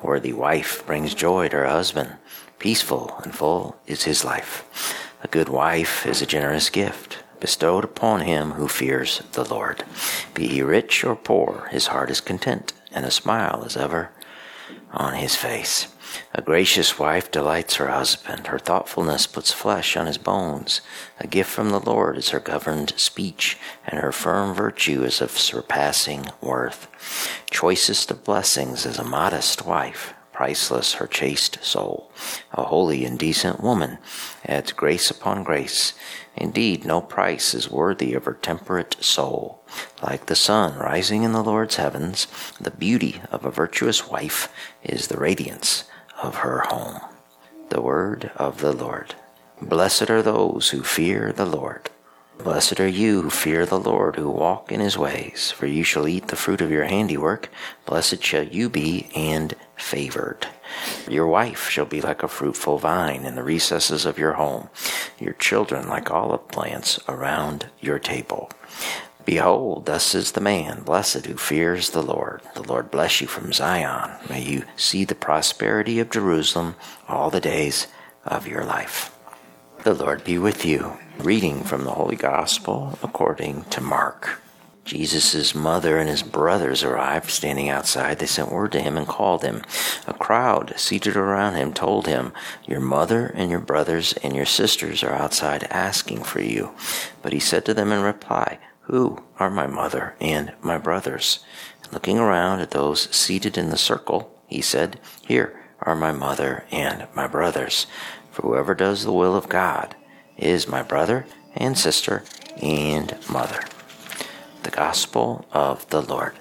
A worthy wife brings joy to her husband. Peaceful and full is his life. A good wife is a generous gift bestowed upon him who fears the Lord. Be he rich or poor, his heart is content, and a smile is ever on his face. A gracious wife delights her husband. Her thoughtfulness puts flesh on his bones. A gift from the Lord is her governed speech, and her firm virtue is of surpassing worth. Choicest of blessings is a modest wife, priceless her chaste soul. A holy and decent woman adds grace upon grace. Indeed, no price is worthy of her temperate soul. Like the sun rising in the Lord's heavens, the beauty of a virtuous wife is the radiance of her home. The word of the Lord. Blessed are those who fear the Lord. Blessed are you who fear the Lord, who walk in his ways, for you shall eat the fruit of your handiwork. Blessed shall you be and favored. Your wife shall be like a fruitful vine in the recesses of your home, your children like olive plants around your table. Behold, thus is the man, blessed who fears the Lord. The Lord bless you from Zion. May you see the prosperity of Jerusalem all the days of your life. The Lord be with you. Reading from the Holy Gospel according to Mark. Jesus' mother and his brothers arrived, standing outside. They sent word to him and called him. A crowd seated around him told him, Your mother and your brothers and your sisters are outside asking for you. But he said to them in reply, Who are my mother and my brothers? Looking around at those seated in the circle, he said, Here are my mother and my brothers. For whoever does the will of God is my brother and sister and mother. The Gospel of the Lord.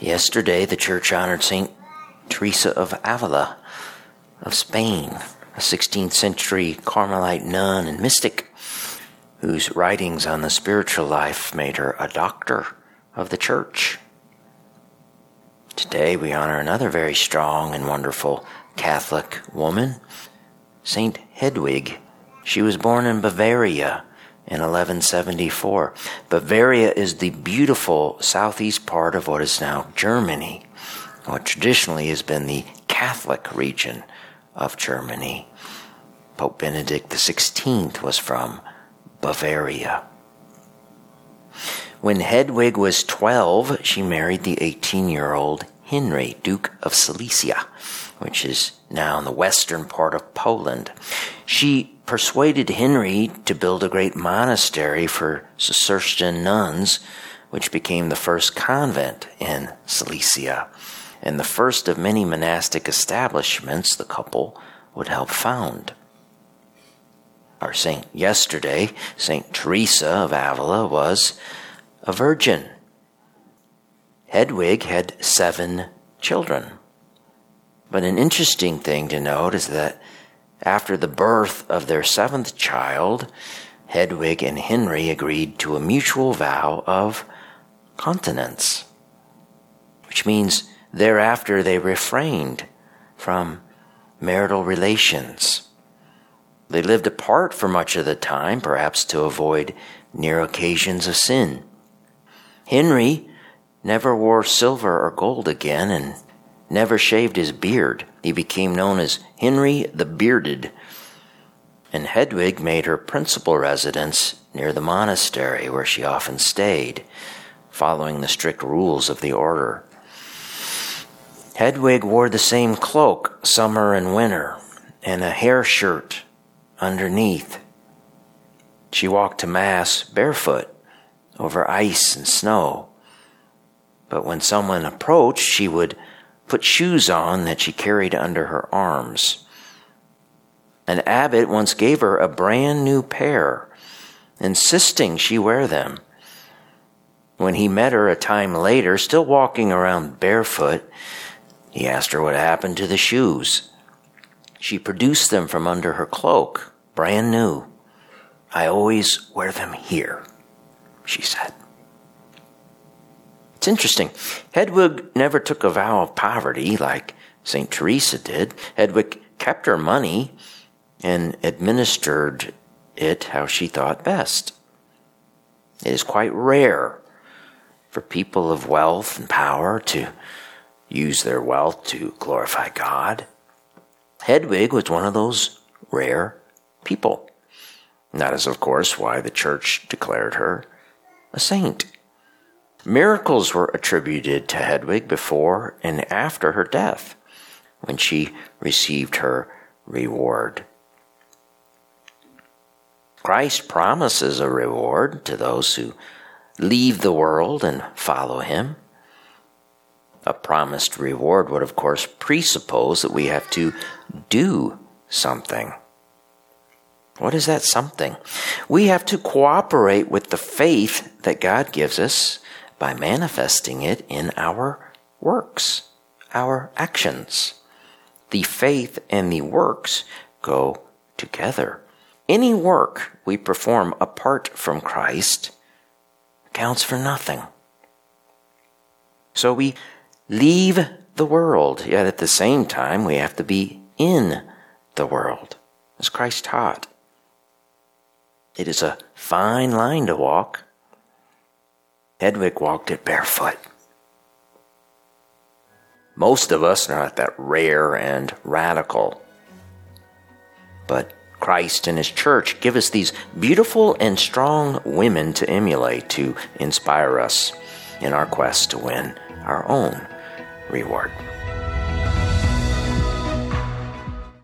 Yesterday, the church honored St. Teresa of Avila of Spain, a 16th century Carmelite nun and mystic whose writings on the spiritual life made her a doctor of the church. Today, we honor another very strong and wonderful Catholic woman, St. Hedwig she was born in Bavaria in 1174. Bavaria is the beautiful southeast part of what is now Germany, what traditionally has been the Catholic region of Germany. Pope Benedict XVI was from Bavaria. When Hedwig was 12, she married the 18 year old Henry, Duke of Silesia, which is now in the western part of Poland. She persuaded Henry to build a great monastery for Cistercian nuns, which became the first convent in Silesia and the first of many monastic establishments the couple would help found. Our saint yesterday, Saint Teresa of Avila, was a virgin. Hedwig had seven children. But an interesting thing to note is that after the birth of their seventh child, Hedwig and Henry agreed to a mutual vow of continence, which means thereafter they refrained from marital relations. They lived apart for much of the time, perhaps to avoid near occasions of sin. Henry never wore silver or gold again and never shaved his beard. He became known as Henry the Bearded. And Hedwig made her principal residence near the monastery where she often stayed, following the strict rules of the order. Hedwig wore the same cloak summer and winter, and a hair shirt underneath. She walked to Mass barefoot over ice and snow. But when someone approached, she would put shoes on that she carried under her arms. An abbot once gave her a brand new pair, insisting she wear them. When he met her a time later, still walking around barefoot, he asked her what happened to the shoes. She produced them from under her cloak, brand new. I always wear them here, she said. It's interesting. Hedwig never took a vow of poverty like St. Teresa did. Hedwig kept her money and administered it how she thought best. It is quite rare for people of wealth and power to use their wealth to glorify God. Hedwig was one of those rare people. And that is, of course, why the church declared her a saint. Miracles were attributed to Hedwig before and after her death, when she received her reward. Christ promises a reward to those who leave the world and follow him. A promised reward would, of course, presuppose that we have to do something. What is that something? We have to cooperate with the faith that God gives us by manifesting it in our works, our actions. The faith and the works go together. Any work we perform apart from Christ counts for nothing. So we leave the world, yet at the same time we have to be in the world, as Christ taught. It is a fine line to walk. Hedwig walked it barefoot. Most of us are not that rare and radical. But Christ and His church give us these beautiful and strong women to emulate, to inspire us in our quest to win our own reward.